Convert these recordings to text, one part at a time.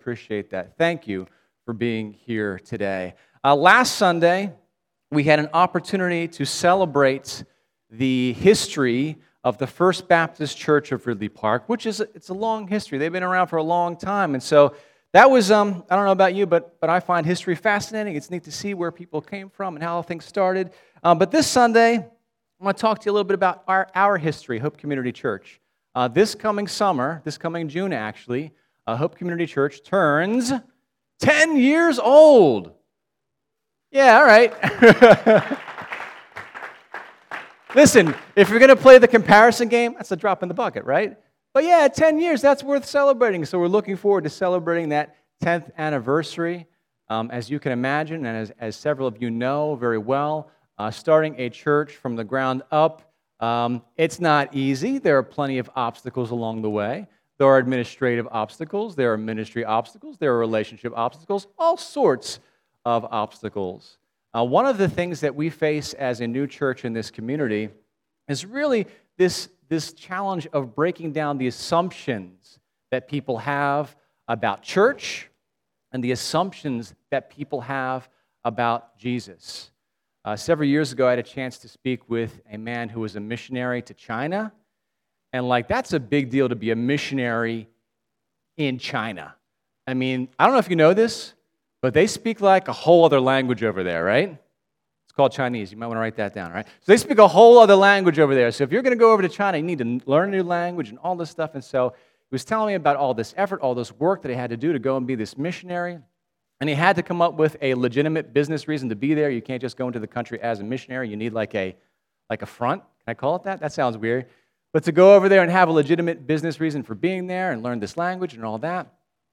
appreciate that. Thank you for being here today. Uh, last Sunday, we had an opportunity to celebrate the history of the First Baptist Church of Ridley Park, which is it's a long history. They've been around for a long time, and so that was um, I don't know about you, but but I find history fascinating. It's neat to see where people came from and how things started. Um, but this Sunday, I want to talk to you a little bit about our, our history, Hope Community Church. Uh, this coming summer, this coming June actually, uh, Hope Community Church turns 10 years old. Yeah, all right. Listen, if you're going to play the comparison game, that's a drop in the bucket, right? But yeah, 10 years, that's worth celebrating. So we're looking forward to celebrating that 10th anniversary. Um, as you can imagine, and as, as, several of you know very well, uh, starting a church from the ground up, um, it's not easy. There are plenty of obstacles along the way. There are administrative obstacles, there are ministry obstacles, there are relationship obstacles, all sorts of obstacles. Uh, one of the things that we face as a new church in this community is really this, this challenge of breaking down the assumptions that people have about church and the assumptions that people have about Jesus. Uh, several years ago, I had a chance to speak with a man who was a missionary to China. And, like, that's a big deal to be a missionary in China. I mean, I don't know if you know this, but they speak like a whole other language over there, right? It's called Chinese. You might want to write that down, right? So they speak a whole other language over there. So if you're going to go over to China, you need to learn a new language and all this stuff. And so he was telling me about all this effort, all this work that he had to do to go and be this missionary. And he had to come up with a legitimate business reason to be there. You can't just go into the country as a missionary. You need like a, like a front. Can I call it that? That sounds weird. But to go over there and have a legitimate business reason for being there and learn this language and all that.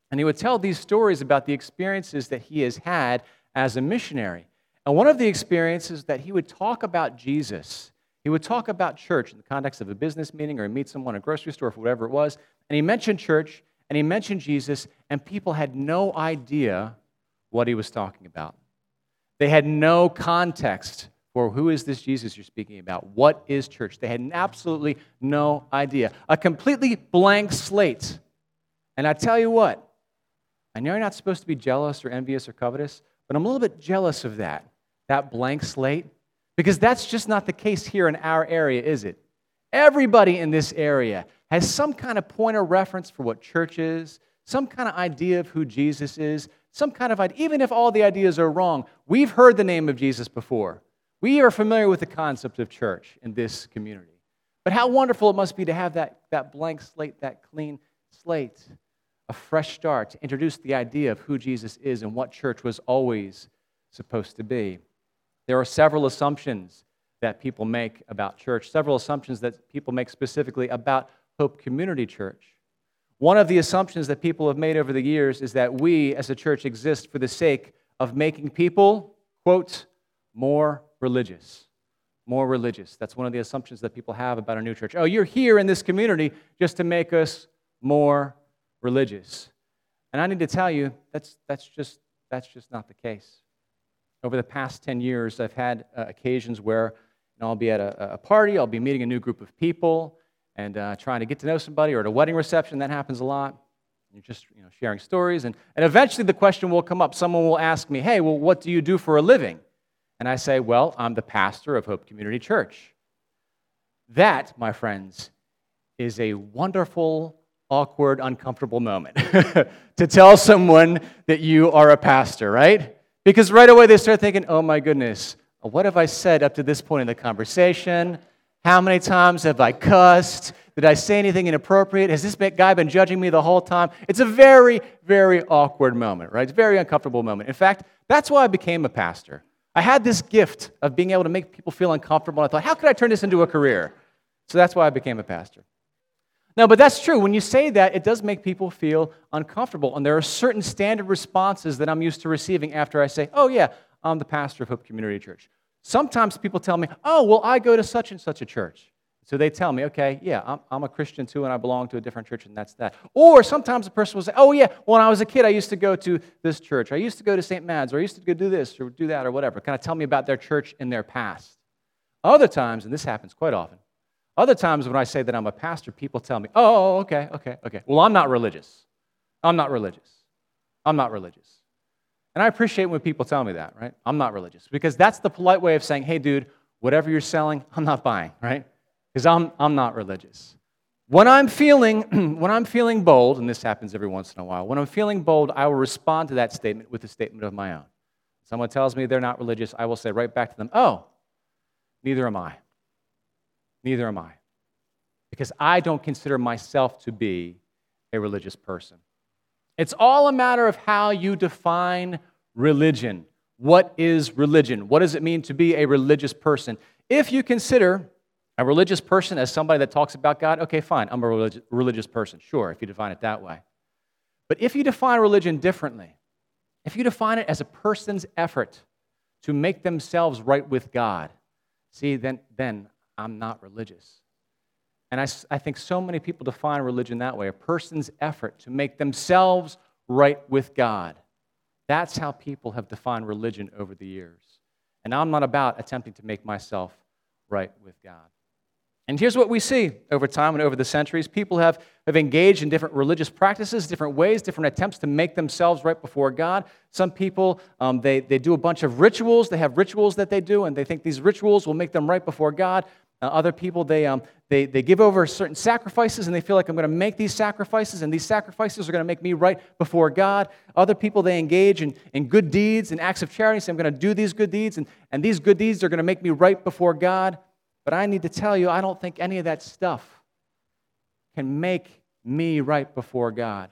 And he would tell these stories about the experiences that he has had as a missionary. And one of the experiences that he would talk about Jesus, he would talk about church in the context of a business meeting or meet someone at a grocery store or whatever it was. And he mentioned church and he mentioned Jesus, and people had no idea what he was talking about. They had no context for who is this Jesus you're speaking about? What is church? They had absolutely no idea. A completely blank slate. And I tell you what, I know you're not supposed to be jealous or envious or covetous, but I'm a little bit jealous of that, that blank slate, because that's just not the case here in our area, is it? Everybody in this area has some kind of point of reference for what church is, some kind of idea of who Jesus is, some kind of idea, even if all the ideas are wrong, we've heard the name of Jesus before. We are familiar with the concept of church in this community. But how wonderful it must be to have that, that blank slate, that clean slate a fresh start to introduce the idea of who Jesus is and what church was always supposed to be. There are several assumptions that people make about church, several assumptions that people make specifically about Hope Community Church. One of the assumptions that people have made over the years is that we as a church exist for the sake of making people, quote, more religious. More religious. That's one of the assumptions that people have about a new church. Oh, you're here in this community just to make us more religious. And I need to tell you, that's, that's, just, that's just not the case. Over the past 10 years, I've had uh, occasions where you know, I'll be at a, a, party, I'll be meeting a new group of people, and uh, trying to get to know somebody, or at a wedding reception, that happens a lot. You're just you know, sharing stories, and, and eventually the question will come up. Someone will ask me, Hey, well, what do you do for a living? And I say, Well, I'm the pastor of Hope Community Church. That, my friends, is a wonderful awkward, uncomfortable moment to tell someone that you are a pastor, right? Because right away they start thinking, oh my goodness, what have I said up to this point in the conversation? How many times have I cussed? Did I say anything inappropriate? Has this guy been judging me the whole time? It's a very, very awkward moment, right? It's a very uncomfortable moment. In fact, that's why I became a pastor. I had this gift of being able to make people feel uncomfortable. And I thought, how could I turn this into a career? So that's why I became a pastor. No, but that's true. When you say that, it does make people feel uncomfortable. And there are certain standard responses that I'm used to receiving after I say, oh, yeah, I'm the pastor of Hope Community Church. Sometimes people tell me, oh, well, I go to such and such a church. So they tell me, okay, yeah, I'm, I'm a Christian too, and I belong to a different church, and that's that. Or sometimes a person will say, oh, yeah, when I was a kid, I used to go to this church. I used to go to St. Mads, or I used to go do this, or do that, or whatever. Kind of tell me about their church in their past. Other times, and this happens quite often, other times when I say that I'm a pastor, people tell me, oh, oh, okay, okay, okay. Well, I'm not religious. I'm not religious. I'm not religious. And I appreciate when people tell me that, right? I'm not religious. Because that's the polite way of saying, hey, dude, whatever you're selling, I'm not buying, right? Because I'm, I'm not religious. When I'm feeling when I'm feeling bold, and this happens every once in a while, when I'm feeling bold, I will respond to that statement with a statement of my own. Someone tells me they're not religious, I will say right back to them, "Oh, neither am I. Neither am I." Because I don't consider myself to be a religious person. It's all a matter of how you define religion. What is religion? What does it mean to be a religious person? If you consider a religious person as somebody that talks about God, okay, fine, I'm a religious person. Sure, if you define it that way. But if you define religion differently, if you define it as a person's effort to make themselves right with God, see, then, then I'm not religious. And I, I think so many people define religion that way a person's effort to make themselves right with God. That's how people have defined religion over the years. And I'm not about attempting to make myself right with God. And here's what we see over time and over the centuries people have, have engaged in different religious practices, different ways, different attempts to make themselves right before God. Some people, um, they, they do a bunch of rituals. They have rituals that they do, and they think these rituals will make them right before God. Uh, other people, they, um, they, they give over certain sacrifices and they feel like I'm going to make these sacrifices and these sacrifices are going to make me right before God. Other people, they engage in, in good deeds and acts of charity, say, I'm going to do these good deeds and, and these good deeds are going to make me right before God. But I need to tell you, I don't think any of that stuff can make me right before God.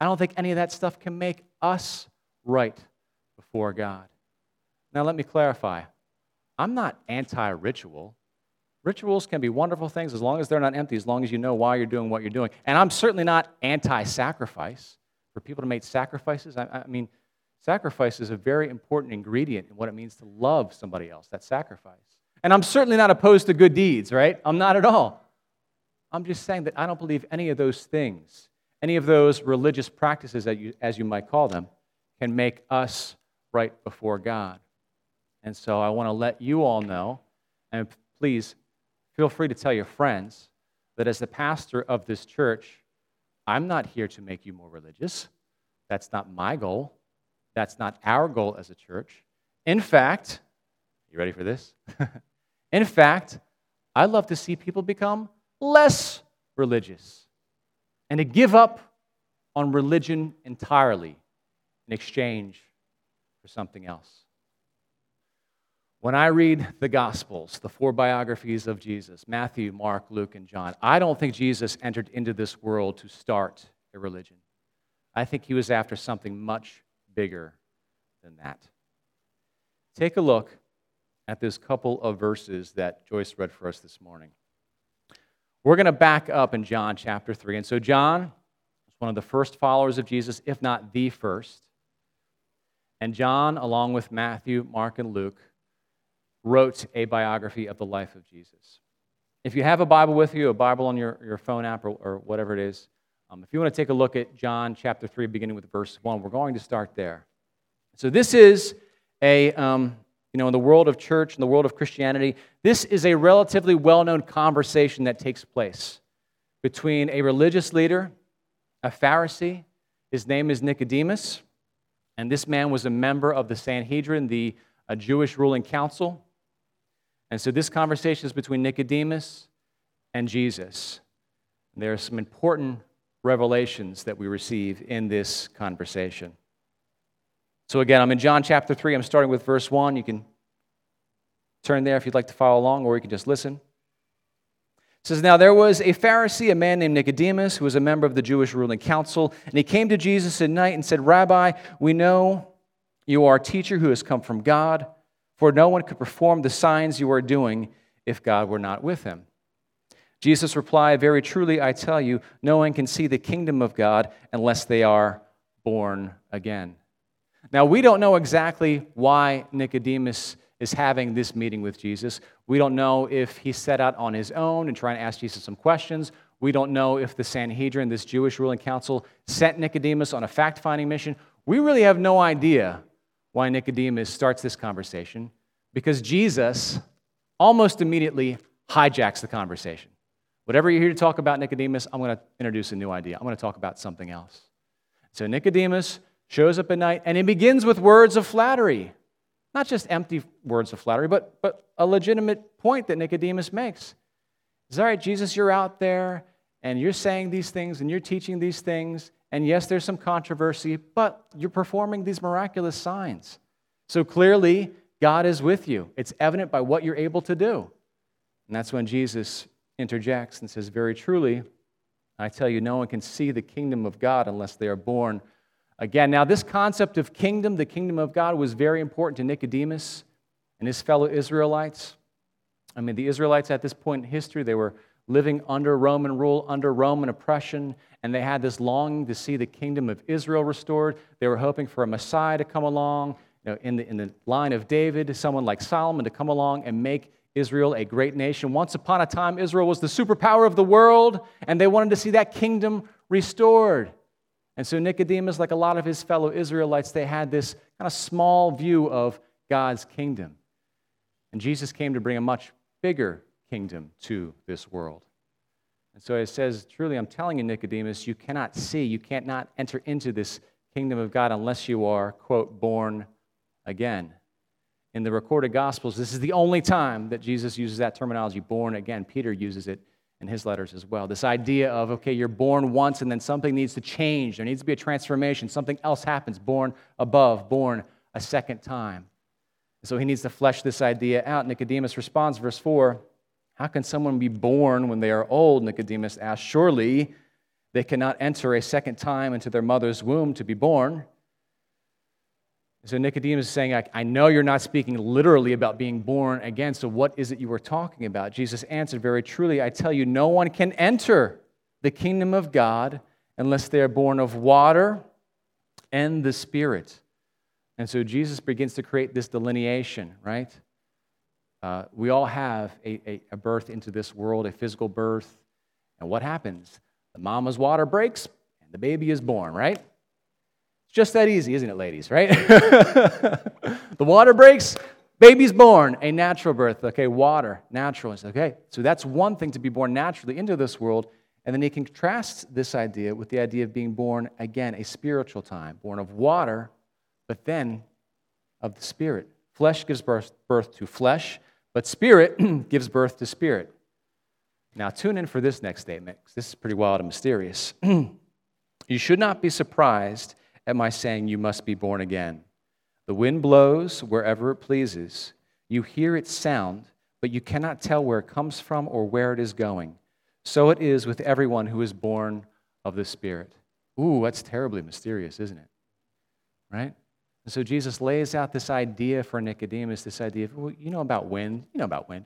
I don't think any of that stuff can make us right before God. Now, let me clarify I'm not anti ritual. Rituals can be wonderful things as long as they're not empty, as long as you know why you're doing what you're doing. And I'm certainly not anti sacrifice. For people to make sacrifices, I, I, mean, sacrifice is a very important ingredient in what it means to love somebody else, that sacrifice. And I'm certainly not opposed to good deeds, right? I'm not at all. I'm just saying that I don't believe any of those things, any of those religious practices, that you, as you might call them, can make us right before God. And so I want to let you all know, and please Feel free to tell your friends that as the pastor of this church, I'm not here to make you more religious. That's not my goal. That's not our goal as a church. In fact, you ready for this? In fact, I love to see people become less religious and to give up on religion entirely in exchange for something else. When I read the Gospels, the four biographies of Jesus Matthew, Mark, Luke, and John I don't think Jesus entered into this world to start a religion. I think he was after something much bigger than that. Take a look at this couple of verses that Joyce read for us this morning. We're going to back up in John chapter 3. And so, John was one of the first followers of Jesus, if not the first. And John, along with Matthew, Mark, and Luke, wrote a biography of the life of Jesus. If you have a Bible with you, a Bible on your, your phone app or, or whatever it is, um, if you want to take a look at John chapter 3, beginning with verse 1, we're going to start there. So, this is a, um, you know, in the world of church, in the world of Christianity, this is a relatively well known conversation that takes place between a religious leader, a Pharisee. His name is Nicodemus. And this man was a member of the Sanhedrin, the a Jewish ruling council. And so this conversation is between Nicodemus and Jesus. There are some important revelations that we receive in this conversation. So again, I'm in John chapter 3. I'm starting with verse 1. You can turn there if you'd like to follow along, or you can just listen. It says, Now there was a Pharisee, a man named Nicodemus, who was a member of the Jewish ruling council, and he came to Jesus at night and said, Rabbi, we know you are a teacher who has come from God. For no one could perform the signs you are doing if God were not with him. Jesus replied, Very truly, I tell you, no one can see the kingdom of God unless they are born again. Now, we don't know exactly why Nicodemus is having this meeting with Jesus. We don't know if he set out on his own and trying to ask Jesus some questions. We don't know if the Sanhedrin, this Jewish ruling council, sent Nicodemus on a fact finding mission. We really have no idea why Nicodemus starts this conversation because Jesus almost immediately hijacks the conversation. Whatever you're here to talk about, Nicodemus, I'm going to introduce a new idea. I'm going to talk about something else. So Nicodemus shows up at night, and it begins with words of flattery. Not just empty words of flattery, but, but a legitimate point that Nicodemus makes. It's all right, Jesus, you're out there and you're saying these things and you're teaching these things. And yes, there's some controversy, but you're performing these miraculous signs. So clearly, God is with you. It's evident by what you're able to do. And that's when Jesus interjects and says, Very truly, I tell you, no one can see the kingdom of God unless they are born again. Now, this concept of kingdom, the kingdom of God, was very important to Nicodemus and his fellow Israelites. I mean, the Israelites at this point in history, they were living under Roman rule, under Roman oppression, and they had this longing to see the kingdom of Israel restored. They were hoping for a Messiah to come along, you know, in, the, in the line of David, someone like Solomon to come along and make Israel a great nation. Once upon a time, Israel was the superpower of the world, and they wanted to see that kingdom restored. And so Nicodemus, like a lot of his fellow Israelites, they had this kind of small view of God's kingdom. And Jesus came to bring a much bigger kingdom to this world. And so it says, truly, I'm telling you, Nicodemus, you cannot see, you can't not enter into this kingdom of God unless you are, quote, born again. In the recorded Gospels, this is the only time that Jesus uses that terminology, born again. Peter uses it in his letters as well. This idea of, okay, you're born once and then something needs to change. There needs to be a transformation. Something else happens, born above, born a second time. So he needs to flesh this idea out. Nicodemus responds, verse 4 How can someone be born when they are old? Nicodemus asks. Surely they cannot enter a second time into their mother's womb to be born. So Nicodemus is saying, I know you're not speaking literally about being born again, so what is it you were talking about? Jesus answered, Very truly, I tell you, no one can enter the kingdom of God unless they are born of water and the Spirit. And so Jesus begins to create this delineation, right? Uh, we all have a, a, a birth into this world, a physical birth. And what happens? The mama's water breaks and the baby is born, right? It's just that easy, isn't it, ladies, right? the water breaks, baby's born, a natural birth. Okay, water, natural. Okay, so that's one thing to be born naturally into this world. And then he contrasts this idea with the idea of being born again, a spiritual time, born of water, but then of the Spirit. Flesh gives birth, birth to flesh, but Spirit gives birth to spirit. Now, tune in for this next statement, because this is pretty wild and mysterious. you should not be surprised at my saying, You must be born again. The wind blows wherever it pleases. You hear its sound, but you cannot tell where it comes from or where it is going. So it is with everyone who is born of the Spirit. Ooh, that's terribly mysterious, isn't it? Right? And so Jesus lays out this idea for Nicodemus this idea of, well, you know about wind. You know about wind.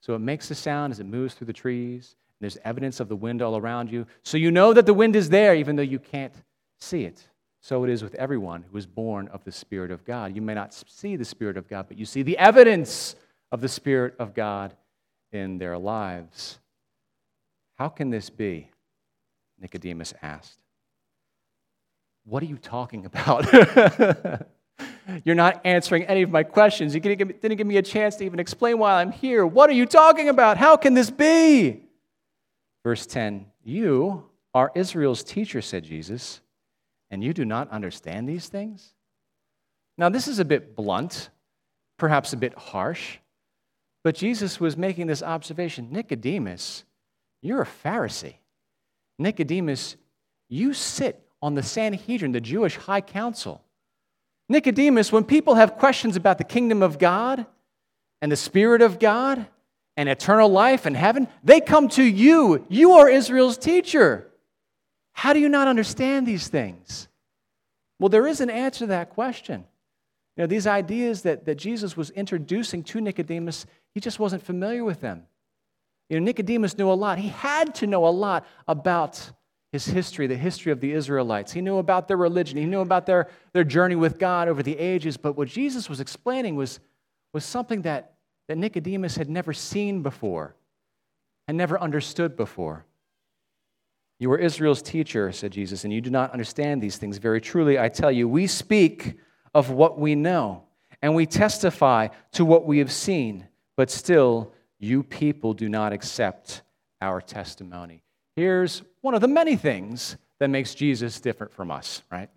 So it makes a sound as it moves through the trees. there's evidence of the wind all around you. So you know that the wind is there, even though you can't see it. So it is with everyone who is born of the Spirit of God. You may not see the Spirit of God, but you see the evidence of the Spirit of God in their lives. How can this be? Nicodemus asked. What are you talking about? You're not answering any of my questions. You didn't give me a chance to even explain why I'm here. What are you talking about? How can this be? Verse 10 You are Israel's teacher, said Jesus and you do not understand these things? Now, this is a bit blunt, perhaps a bit harsh, but Jesus was making this observation Nicodemus, you're a Pharisee. Nicodemus, you sit on the Sanhedrin, the Jewish high council. Nicodemus, when people have questions about the kingdom of God and the Spirit of God and eternal life and heaven, they come to you. You are Israel's teacher. How do you not understand these things? Well, there is an answer to that question. You know, these ideas that, that Jesus was introducing to Nicodemus, he just wasn't familiar with them. You know, Nicodemus knew a lot. He had to know a lot about his history, the history of the Israelites. He knew about their religion. He knew about their, their journey with God over the ages. But what Jesus was explaining was, was something that, that Nicodemus had never seen before and never understood before. You are Israel's teacher, said Jesus, and you do not understand these things. Very truly, I tell you, we speak of what we know, and we testify to what we have seen, but still, you people do not accept our testimony. Here's one of the many things that makes Jesus different from us, right?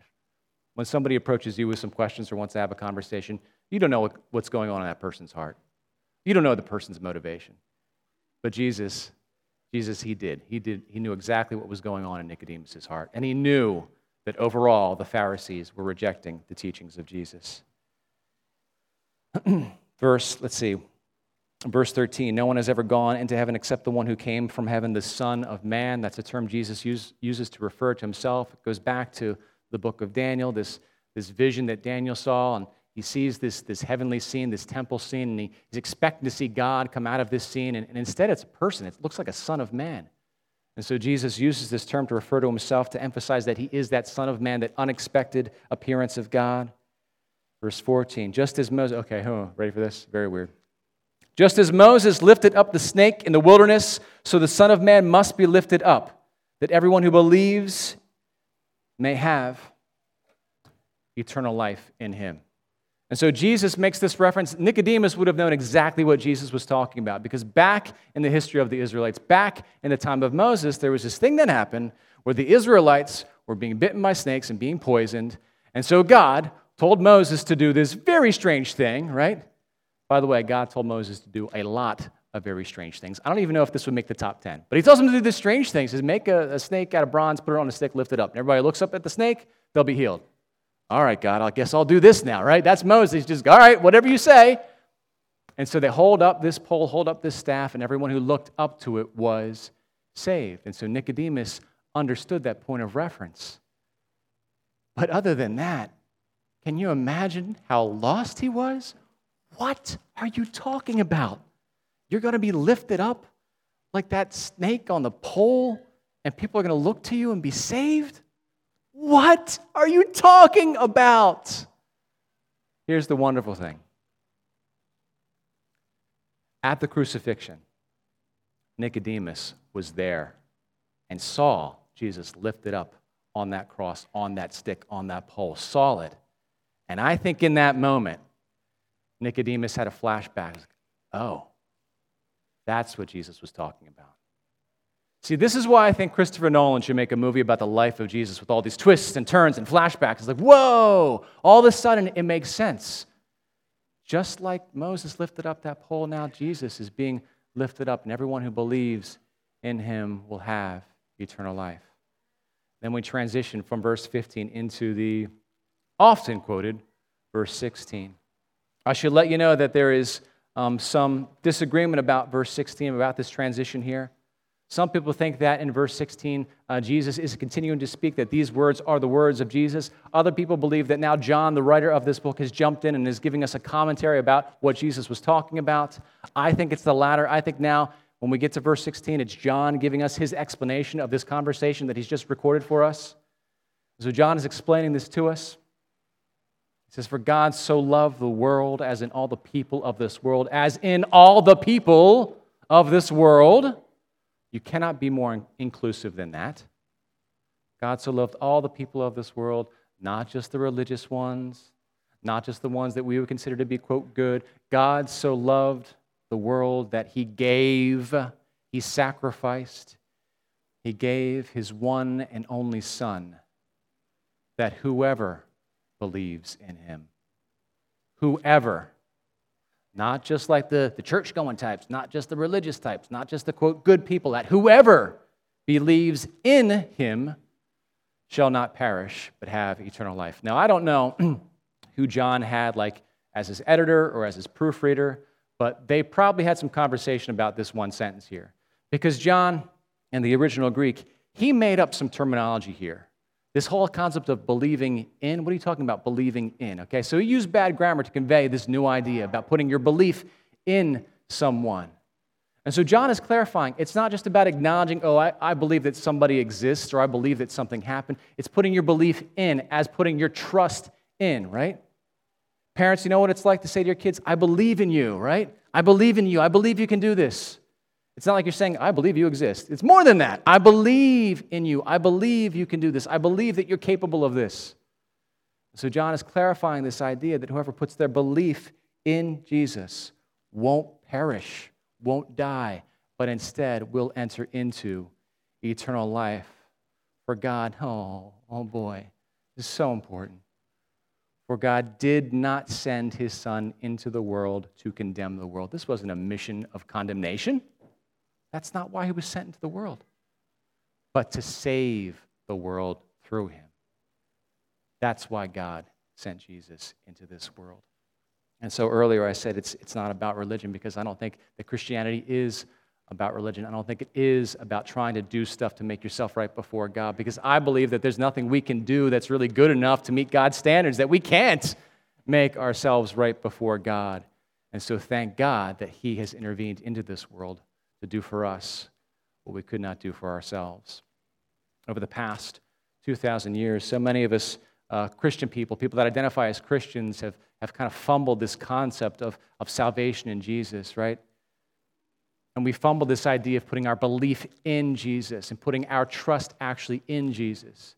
when somebody approaches you with some questions or wants to have a conversation, you don't know what's going on in that person's heart. You don't know the person's motivation. But Jesus, Jesus, he did. He did. He knew exactly what was going on in Nicodemus' heart. And he knew that overall the Pharisees were rejecting the teachings of Jesus. Verse, let's see, verse 13 No one has ever gone into heaven except the one who came from heaven, the Son of Man. That's a term Jesus use, uses to refer to himself. It goes back to the book of Daniel, this, this vision that Daniel saw. And he sees this, this heavenly scene, this temple scene, and he, he's expecting to see God come out of this scene. And, and instead, it's a person. It looks like a Son of Man. And so Jesus uses this term to refer to himself to emphasize that he is that Son of Man, that unexpected appearance of God. Verse 14, just as Moses, okay, huh, ready for this? Very weird. Just as Moses lifted up the snake in the wilderness, so the Son of Man must be lifted up, that everyone who believes may have eternal life in him. And so Jesus makes this reference. Nicodemus would have known exactly what Jesus was talking about because back in the history of the Israelites, back in the time of Moses, there was this thing that happened where the Israelites were being bitten by snakes and being poisoned. And so God told Moses to do this very strange thing, right? By the way, God told Moses to do a lot of very strange things. I don't even know if this would make the top 10. But he tells him to do this strange thing. He says, Make a, a snake out of bronze, put it on a stick, lift it up. And everybody looks up at the snake, they'll be healed. All right, God, I guess I'll do this now, right? That's Moses. Just, all right, whatever you say. And so they hold up this pole, hold up this staff, and everyone who looked up to it was saved. And so Nicodemus understood that point of reference. But other than that, can you imagine how lost he was? What are you talking about? You're going to be lifted up like that snake on the pole, and people are going to look to you and be saved? What are you talking about? Here's the wonderful thing at the crucifixion, Nicodemus was there and saw Jesus lifted up on that cross, on that stick, on that pole, saw it. And I think in that moment, Nicodemus had a flashback. Oh, that's what Jesus was talking about. See, this is why I think Christopher Nolan should make a movie about the life of Jesus with all these twists and turns and flashbacks. It's like, whoa, all of a sudden it makes sense. Just like Moses lifted up that pole, now Jesus is being lifted up, and everyone who believes in him will have eternal life. Then we transition from verse 15 into the often quoted verse 16. I should let you know that there is um, some disagreement about verse 16, about this transition here. Some people think that in verse 16, uh, Jesus is continuing to speak, that these words are the words of Jesus. Other people believe that now John, the writer of this book, has jumped in and is giving us a commentary about what Jesus was talking about. I think it's the latter. I think now, when we get to verse 16, it's John giving us his explanation of this conversation that he's just recorded for us. So John is explaining this to us. He says, For God so loved the world as in all the people of this world, as in all the people of this world you cannot be more inclusive than that. God so loved all the people of this world, not just the religious ones, not just the ones that we would consider to be, quote, good. God so loved the world that he gave, he sacrificed, he gave his one and only Son, that whoever believes in him, whoever not just like the, the church going types, not just the religious types, not just the quote good people, that whoever believes in him shall not perish, but have eternal life. Now, I don't know who John had like as his editor or as his proofreader, but they probably had some conversation about this one sentence here. Because John, in the original Greek, he made up some terminology here. This whole concept of believing in, what are you talking about, believing in? Okay, so he used bad grammar to convey this new idea about putting your belief in someone. And so John is clarifying it's not just about acknowledging, oh, I, I believe that somebody exists or I believe that something happened. It's putting your belief in as putting your trust in, right? Parents, you know what it's like to say to your kids, I believe in you, right? I believe in you. I believe you can do this. It's not like you're saying, I believe you exist. It's more than that. I believe in you. I believe you can do this. I believe that you're capable of this. So, John is clarifying this idea that whoever puts their belief in Jesus won't perish, won't die, but instead will enter into eternal life. For God, oh, oh boy, this is so important. For God did not send his Son into the world to condemn the world. This wasn't a mission of condemnation. That's not why he was sent into the world, but to save the world through him. That's why God sent Jesus into this world. And so earlier I said it's, it's not about religion because I don't think that Christianity is about religion. I don't think it is about trying to do stuff to make yourself right before God because I believe that there's nothing we can do that's really good enough to meet God's standards, that we can't make ourselves right before God. And so thank God that He has intervened into this world to do for us what we could not do for ourselves. Over the past 2,000 years, so many of us uh, Christian people, people that identify as Christians, have, have kind of fumbled this concept of, of salvation in Jesus, right? And we fumbled this idea of putting our belief in Jesus and putting our trust actually in Jesus.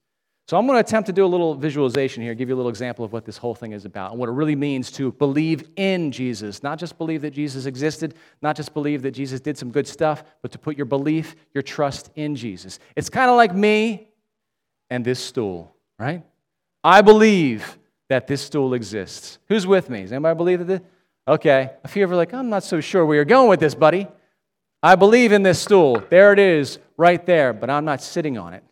So I'm going to attempt to do a little visualization here, give you a little example of what this whole thing is about and what it really means to believe in Jesus. Not just believe that Jesus existed, not just believe that Jesus did some good stuff, but to put your belief, your trust in Jesus. It's kind of like me and this stool, right? I believe that this stool exists. Who's with me? Does anybody believe that? Okay. A few of you are like, I'm not so sure where you're going with this, buddy. I believe in this stool. There it is, right there, but I'm not sitting on it.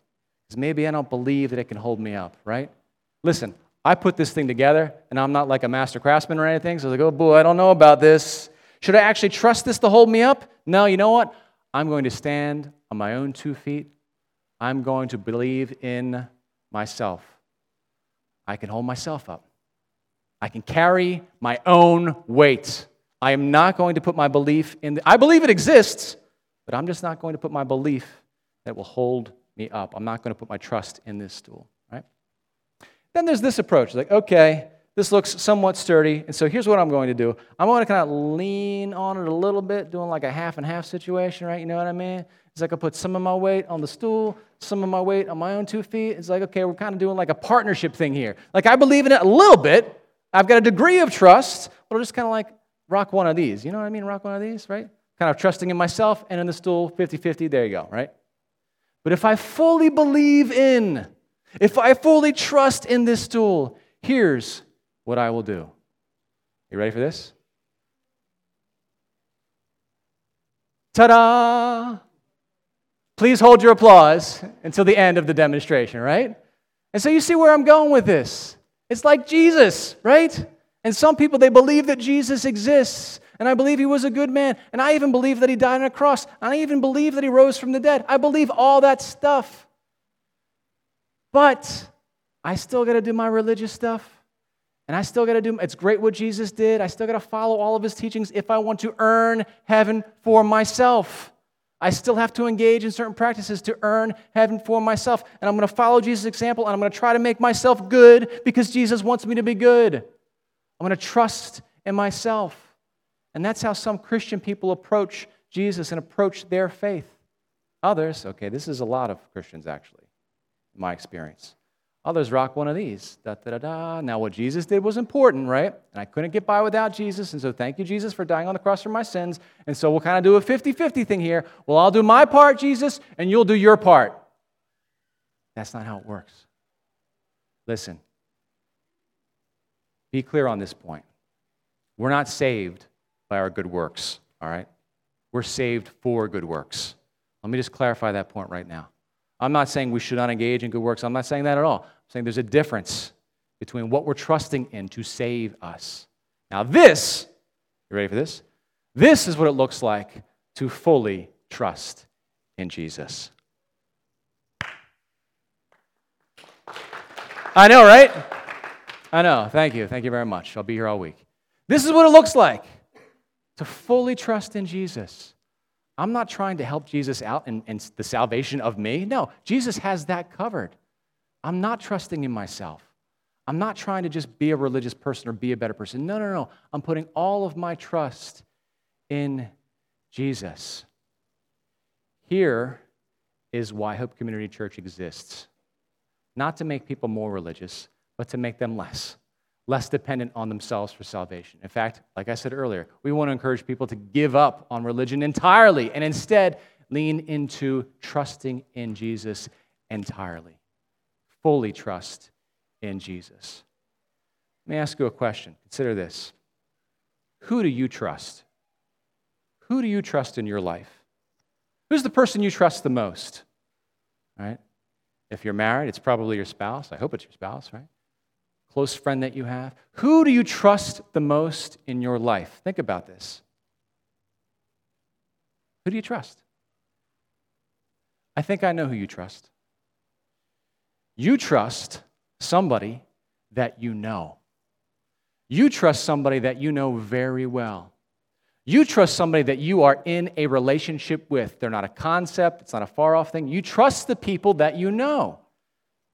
Because maybe I don't believe that it can hold me up, right? Listen, I put this thing together, and I'm not like a master craftsman or anything, so I was like, oh boy, I don't know about this. Should I actually trust this to hold me up? No, you know what? I'm going to stand on my own two feet. I'm going to believe in myself. I can hold myself up. I can carry my own weight. I am not going to put my belief in the, I believe it exists, but I'm just not going to put my belief that will hold me up. I'm not going to put my trust in this stool, right? Then there's this approach like, okay, this looks somewhat sturdy, and so here's what I'm going to do. I'm going to kind of lean on it a little bit, doing like a half and half situation, right? You know what I mean? It's like I put some of my weight on the stool, some of my weight on my own two feet. It's like, okay, we're kind of doing like a partnership thing here. Like I believe in it a little bit. I've got a degree of trust, but I'll just kind of like rock one of these. You know what I mean? Rock one of these, right? Kind of trusting in myself and in the stool, 50 50. There you go, right? But if I fully believe in, if I fully trust in this stool, here's what I will do. You ready for this? Ta da! Please hold your applause until the end of the demonstration, right? And so you see where I'm going with this. It's like Jesus, right? And some people, they believe that Jesus exists. And I believe he was a good man. And I even believe that he died on a cross. And I even believe that he rose from the dead. I believe all that stuff. But I still got to do my religious stuff. And I still got to do, it's great what Jesus did. I still got to follow all of his teachings if I want to earn heaven for myself. I still have to engage in certain practices to earn heaven for myself. And I'm going to follow Jesus' example and I'm going to try to make myself good because Jesus wants me to be good. I'm going to trust in myself. And that's how some Christian people approach Jesus and approach their faith. Others, okay, this is a lot of Christians actually, in my experience. Others rock one of these. Da, da, da, da. Now, what Jesus did was important, right? And I couldn't get by without Jesus. And so, thank you, Jesus, for dying on the cross for my sins. And so, we'll kind of do a 50 50 thing here. Well, I'll do my part, Jesus, and you'll do your part. That's not how it works. Listen, be clear on this point. We're not saved by our good works, all right? We're saved for good works. Let me just clarify that point right now. I'm not saying we should not engage in good works. I'm not saying that at all. I'm saying there's a difference between what we're trusting in to save us. Now, this, you ready for this? This is what it looks like to fully trust in Jesus. I know, right? I know. Thank you. Thank you very much. I'll be here all week. This is what it looks like to fully trust in Jesus. I'm not trying to help Jesus out in, in, the salvation of me. No, Jesus has that covered. I'm not trusting in myself. I'm not trying to just be a religious person or be a better person. No, no, no. I'm putting all of my trust in Jesus. Here is why Hope Community Church exists not to make people more religious, but to make them less less dependent on themselves for salvation. In fact, like I said earlier, we want to encourage people to give up on religion entirely and instead lean into trusting in Jesus entirely. Fully trust in Jesus. Let me ask you a question. Consider this Who do you trust? Who do you trust in your life? Who's the person you trust the most? Right? If you're married, it's probably your spouse. I hope it's your spouse, right? Close friend that you have. Who do you trust the most in your life? Think about this. Who do you trust? I think I know who you trust. You trust somebody that you know. You trust somebody that you know very well. You trust somebody that you are in a relationship with. They're not a concept, it's not a far off thing. You trust the people that you know.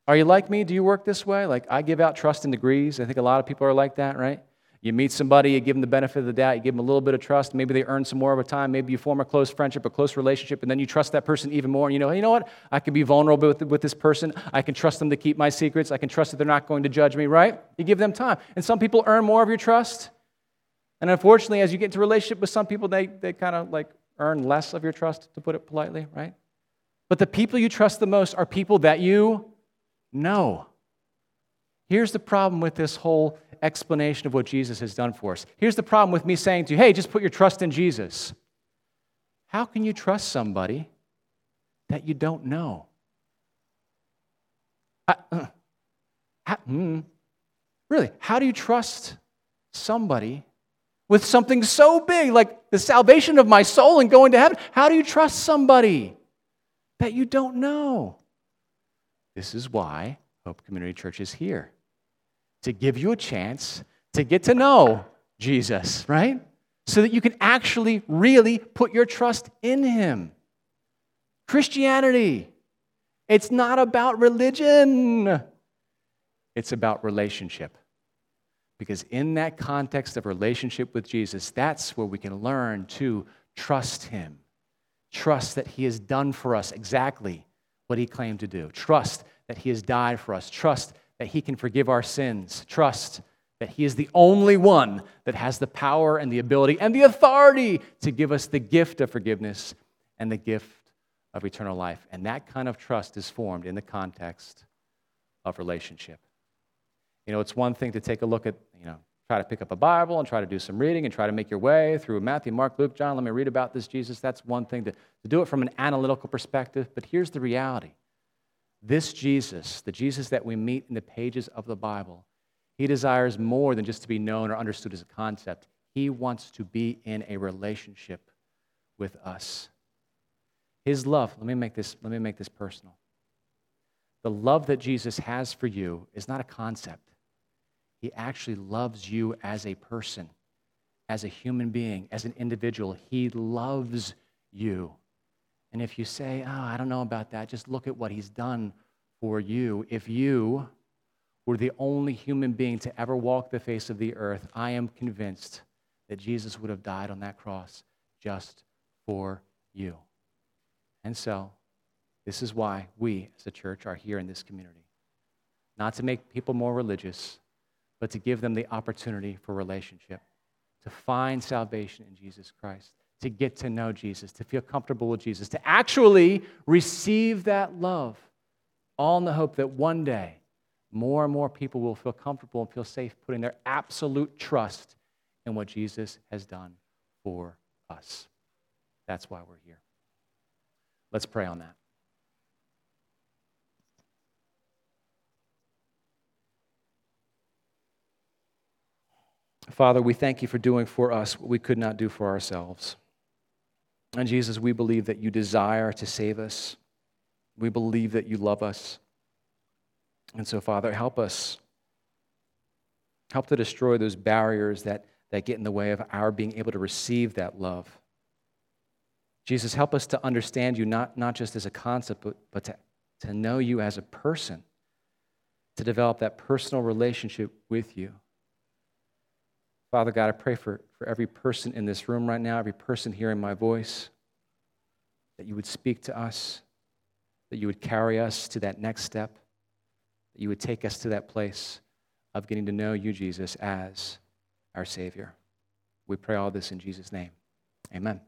Are you like me? Do you work this way? Like I give out trust in degrees. I think a lot of people are like that, right? You meet somebody, you give them the benefit of the doubt, you give them a little bit of trust. Maybe they earn some more over time. Maybe you form a close friendship, a close relationship, and then you trust that person even more. And you know, you know what? I can be vulnerable with, with this person. I can trust them to keep my secrets. I can trust that they're not going to judge me, right? You give them time. And some people earn more of your trust. And unfortunately, as you get into relationship with some people, they, they kind of like earn less of your trust, to put it politely, right? But the people you trust the most are people that you know. Here's the problem with this whole explanation of what Jesus has done for us. Here's the problem with me saying to you, hey, just put your trust in Jesus. How can you trust somebody that you don't know? I, uh, how, mm, really, how do you trust somebody with something so big like the salvation of my soul and going to heaven? How do you trust somebody that you don't know? This is why Hope Community Church is here to give you a chance to get to know Jesus, right? So that you can actually really put your trust in Him. Christianity, it's not about religion, it's about relationship. Because in that context of relationship with Jesus, that's where we can learn to trust Him. Trust that He has done for us exactly what He claimed to do. Trust that He has died for us. Trust that He can forgive our sins. Trust that He is the only one that has the power and the ability and the authority to give us the gift of forgiveness and the gift of eternal life. And that kind of trust is formed in the context of relationship. You know, it's one thing to take a look at, try to pick up a Bible and try to do some reading and try to make your way through Matthew, Mark, Luke, John. Let me read about this Jesus. That's one thing to, to do it from an analytical perspective. But here's the reality this Jesus, the Jesus that we meet in the pages of the Bible, he desires more than just to be known or understood as a concept. He wants to be in a relationship with us. His love, let me make this, let me make this personal. The love that Jesus has for you is not a concept. He actually loves you as a person, as a human being, as an individual. He loves you. And if you say, oh, I don't know about that, just look at what he's done for you. If you were the only human being to ever walk the face of the earth, I am convinced that Jesus would have died on that cross just for you. And so, this is why we as a church are here in this community. Not to make people more religious, but to give them the opportunity for relationship, to find salvation in Jesus Christ to get to know Jesus, to feel comfortable with Jesus, to actually receive that love, all in the hope that one day more and more people will feel comfortable and feel safe putting their absolute trust in what Jesus has done for us. That's why we're here. Let's pray on that. Father, we thank you for doing for us what we could not do for ourselves. And Jesus, we believe that you desire to save us. We believe that you love us. And so, Father, help us. Help to destroy those barriers that, that get in the way of our being able to receive that love. Jesus, help us to understand you not, not just as a concept, but, but to, to know you as a person, to develop that personal relationship with you. Father God, I pray for, for every person in this room right now, every person hearing my voice, that you would speak to us, that you would carry us to that next step, that you would take us to that place of getting to know you, Jesus, as our Savior. We pray all this in Jesus' name. Amen.